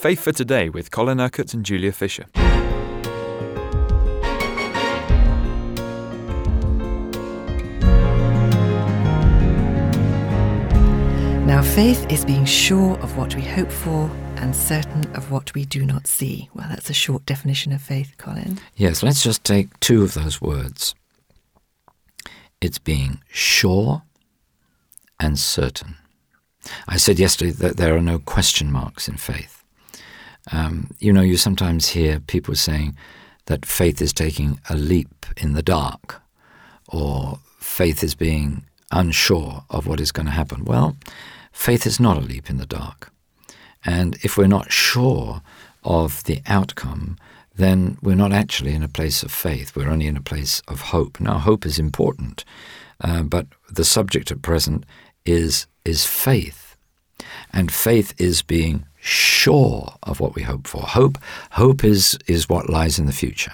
Faith for Today with Colin Urquhart and Julia Fisher. Now, faith is being sure of what we hope for and certain of what we do not see. Well, that's a short definition of faith, Colin. Yes, let's just take two of those words. It's being sure and certain. I said yesterday that there are no question marks in faith. Um, you know, you sometimes hear people saying that faith is taking a leap in the dark, or faith is being unsure of what is going to happen. Well, Faith is not a leap in the dark. And if we're not sure of the outcome, then we're not actually in a place of faith. We're only in a place of hope. Now, hope is important, uh, but the subject at present is is faith, and faith is being sure of what we hope for. Hope hope is is what lies in the future,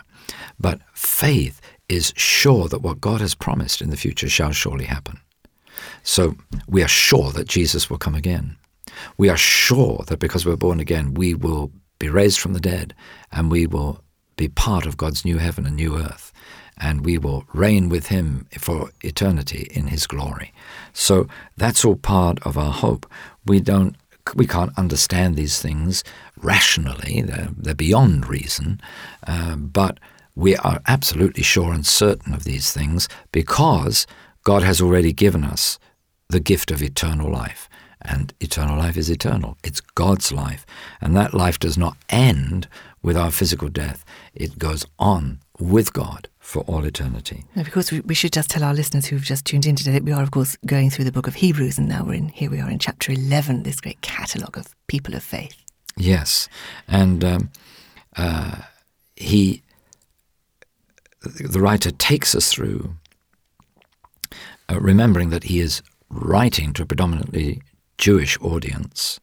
but faith is sure that what God has promised in the future shall surely happen. So we are sure that Jesus will come again. We are sure that because we're born again, we will be raised from the dead and we will be part of God's new heaven and new earth. And we will reign with Him for eternity in His glory. So that's all part of our hope. We don't, we can't understand these things rationally. They're, they're beyond reason, uh, but we are absolutely sure and certain of these things because God has already given us the gift of eternal life. And eternal life is eternal. It's God's life. And that life does not end with our physical death, it goes on with God for all eternity. Now, because we, we should just tell our listeners who've just tuned in today that we are, of course, going through the book of Hebrews, and now we're in here we are in chapter 11, this great catalogue of people of faith. Yes. And um, uh, he, the writer takes us through, uh, remembering that he is writing to a predominantly Jewish audience,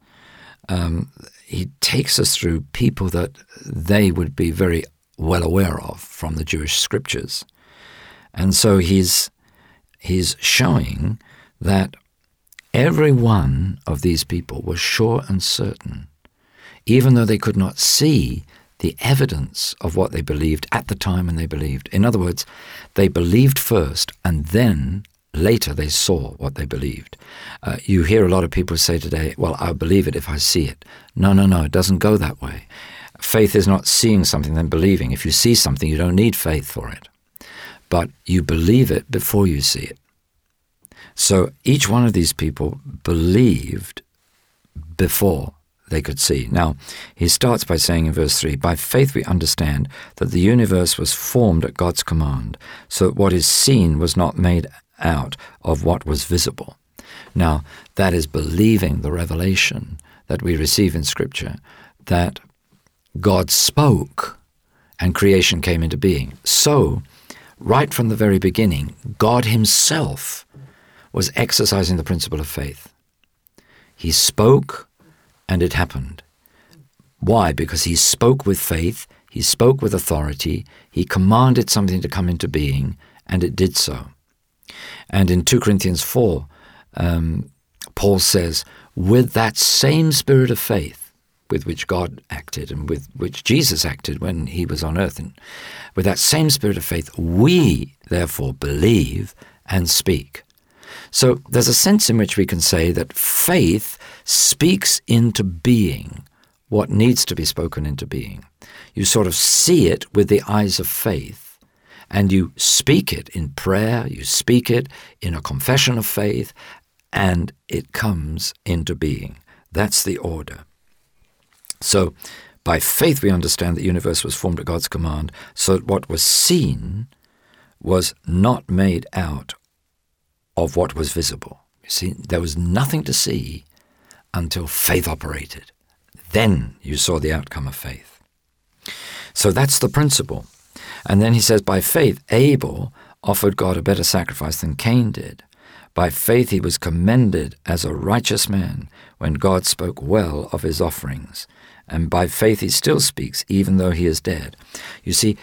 um, he takes us through people that they would be very well aware of from the Jewish scriptures. And so he's, he's showing that every one of these people was sure and certain, even though they could not see the evidence of what they believed at the time when they believed. In other words, they believed first and then Later, they saw what they believed. Uh, you hear a lot of people say today, well, I'll believe it if I see it. No, no, no, it doesn't go that way. Faith is not seeing something, then believing. If you see something, you don't need faith for it. But you believe it before you see it. So each one of these people believed before they could see. Now, he starts by saying in verse 3 By faith we understand that the universe was formed at God's command, so that what is seen was not made out of what was visible. Now, that is believing the revelation that we receive in Scripture that God spoke and creation came into being. So, right from the very beginning, God Himself was exercising the principle of faith. He spoke and it happened. Why? Because He spoke with faith, He spoke with authority, He commanded something to come into being, and it did so. And in 2 Corinthians 4, um, Paul says, with that same spirit of faith with which God acted and with which Jesus acted when he was on earth, and with that same spirit of faith, we therefore believe and speak. So there's a sense in which we can say that faith speaks into being what needs to be spoken into being. You sort of see it with the eyes of faith and you speak it in prayer, you speak it in a confession of faith, and it comes into being. That's the order. So, by faith, we understand that the universe was formed at God's command, so that what was seen was not made out of what was visible. You see, there was nothing to see until faith operated. Then you saw the outcome of faith. So that's the principle. And then he says, by faith, Abel offered God a better sacrifice than Cain did. By faith, he was commended as a righteous man when God spoke well of his offerings. And by faith, he still speaks, even though he is dead. You see,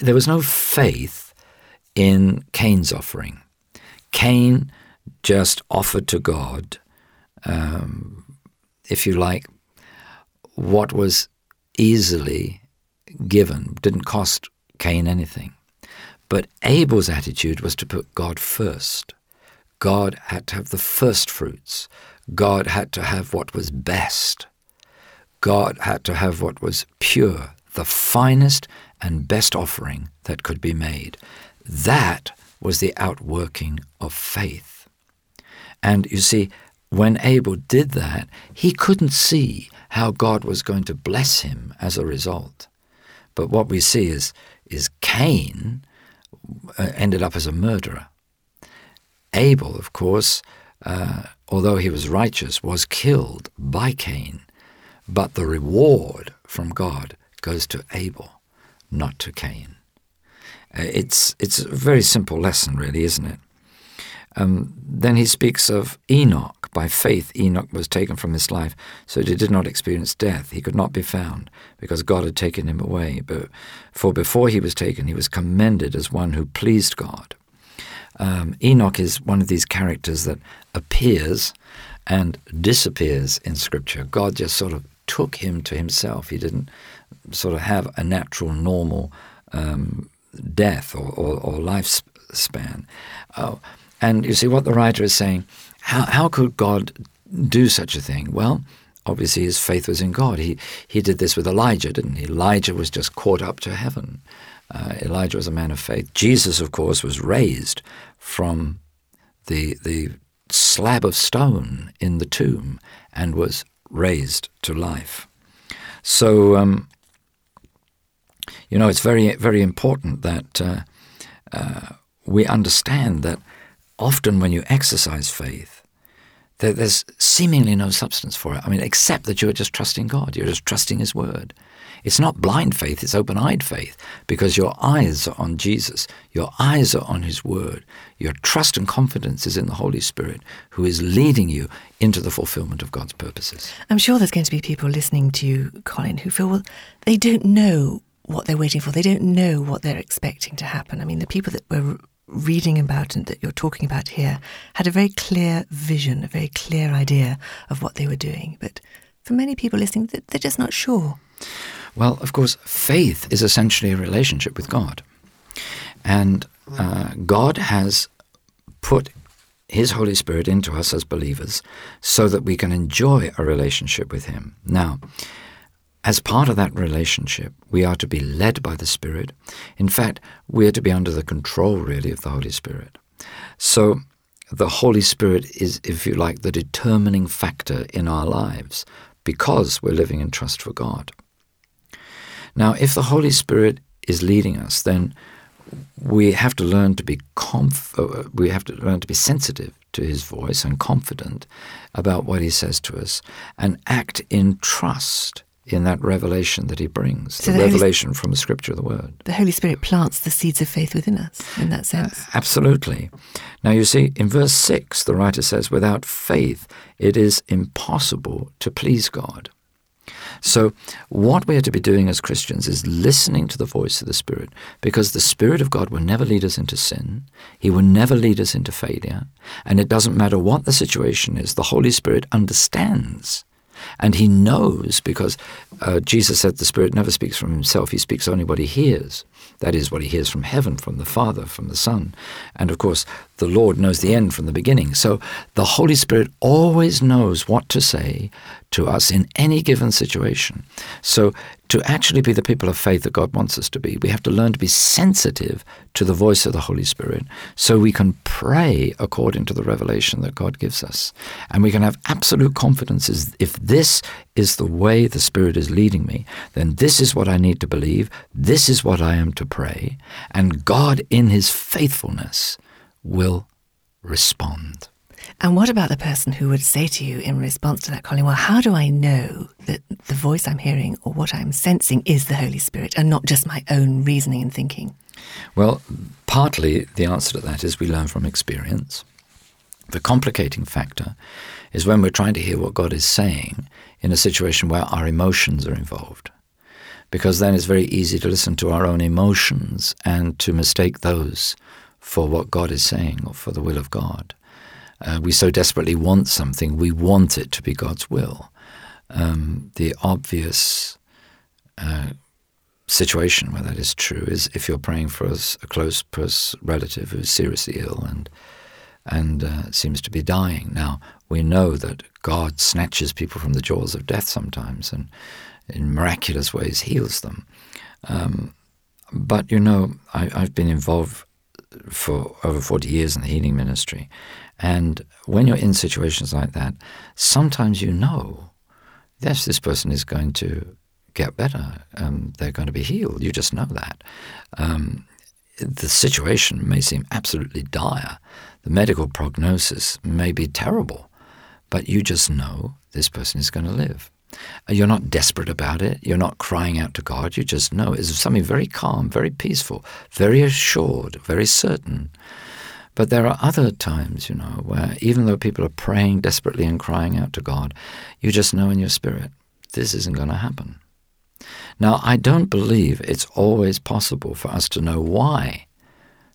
there was no faith in Cain's offering. Cain just offered to God, um, if you like, what was easily given, didn't cost Cain anything. But Abel's attitude was to put God first. God had to have the first fruits. God had to have what was best. God had to have what was pure, the finest and best offering that could be made. That was the outworking of faith. And you see, when Abel did that, he couldn't see how God was going to bless him as a result. But what we see is, is Cain uh, ended up as a murderer. Abel, of course, uh, although he was righteous, was killed by Cain. But the reward from God goes to Abel, not to Cain. Uh, it's, it's a very simple lesson, really, isn't it? Um, then he speaks of Enoch. By faith, Enoch was taken from his life, so that he did not experience death. He could not be found, because God had taken him away. But for before he was taken, he was commended as one who pleased God. Um, Enoch is one of these characters that appears and disappears in Scripture. God just sort of took him to himself. He didn't sort of have a natural, normal um, death or, or, or lifespan. Uh, and you see what the writer is saying. How, how could God do such a thing? Well, obviously his faith was in God. He, he did this with Elijah, didn't he? Elijah was just caught up to heaven. Uh, Elijah was a man of faith. Jesus, of course, was raised from the, the slab of stone in the tomb and was raised to life. So, um, you know, it's very, very important that uh, uh, we understand that often when you exercise faith, there, there's seemingly no substance for it. I mean, except that you're just trusting God, you're just trusting His Word. It's not blind faith, it's open eyed faith because your eyes are on Jesus, your eyes are on His Word. Your trust and confidence is in the Holy Spirit who is leading you into the fulfillment of God's purposes. I'm sure there's going to be people listening to you, Colin, who feel, well, they don't know what they're waiting for, they don't know what they're expecting to happen. I mean, the people that were reading about and that you're talking about here had a very clear vision, a very clear idea of what they were doing. But for many people listening, they're just not sure. Well, of course, faith is essentially a relationship with God. And uh, God has put His Holy Spirit into us as believers so that we can enjoy a relationship with Him. Now, as part of that relationship, we are to be led by the Spirit. In fact, we are to be under the control, really, of the Holy Spirit. So, the Holy Spirit is, if you like, the determining factor in our lives because we're living in trust for God. Now, if the Holy Spirit is leading us, then we have to learn to be conf- uh, we have to learn to be sensitive to his voice and confident about what he says to us and act in trust in that revelation that he brings, so the, the revelation Holy, from the scripture of the word. The Holy Spirit plants the seeds of faith within us in that sense. Uh, absolutely. Now you see, in verse 6, the writer says, without faith, it is impossible to please God. So, what we are to be doing as Christians is listening to the voice of the Spirit, because the Spirit of God will never lead us into sin. He will never lead us into failure. And it doesn't matter what the situation is, the Holy Spirit understands and he knows because uh, Jesus said the Spirit never speaks from himself, he speaks only what he hears. That is what he hears from heaven, from the Father, from the Son. And of course, the Lord knows the end from the beginning. So the Holy Spirit always knows what to say to us in any given situation. So to actually be the people of faith that God wants us to be, we have to learn to be sensitive to the voice of the Holy Spirit so we can pray according to the revelation that God gives us. And we can have absolute confidence if this is the way the Spirit is leading me, then this is what I need to believe, this is what I am to pray, and God in his faithfulness will respond. And what about the person who would say to you in response to that, Colin, well, how do I know that the voice I'm hearing or what I'm sensing is the Holy Spirit and not just my own reasoning and thinking? Well, partly the answer to that is we learn from experience. The complicating factor is when we're trying to hear what God is saying in a situation where our emotions are involved. Because then it's very easy to listen to our own emotions and to mistake those for what God is saying or for the will of God. Uh, we so desperately want something, we want it to be God's will. Um, the obvious uh, situation where that is true is if you're praying for a, close pers- relative who's seriously ill and and uh, seems to be dying. Now we know that God snatches people from the jaws of death sometimes, and in miraculous ways heals them. Um, but you know, I, I've been involved for over 40 years in the healing ministry. And when you're in situations like that, sometimes you know, yes, this person is going to get better. Um, they're going to be healed. You just know that. Um, the situation may seem absolutely dire. The medical prognosis may be terrible, but you just know this person is going to live. Uh, you're not desperate about it. You're not crying out to God. You just know it's something very calm, very peaceful, very assured, very certain. But there are other times, you know, where even though people are praying desperately and crying out to God, you just know in your spirit, this isn't going to happen. Now, I don't believe it's always possible for us to know why.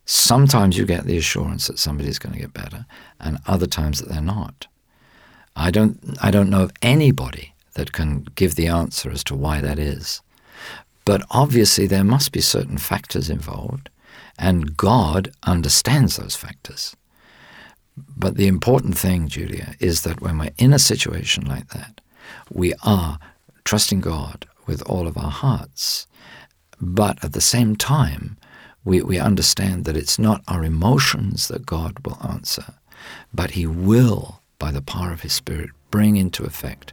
Sometimes you get the assurance that somebody's going to get better, and other times that they're not. I don't, I don't know of anybody that can give the answer as to why that is. But obviously, there must be certain factors involved, and God understands those factors. But the important thing, Julia, is that when we're in a situation like that, we are trusting God with all of our hearts. But at the same time, we, we understand that it's not our emotions that God will answer, but He will, by the power of His Spirit, bring into effect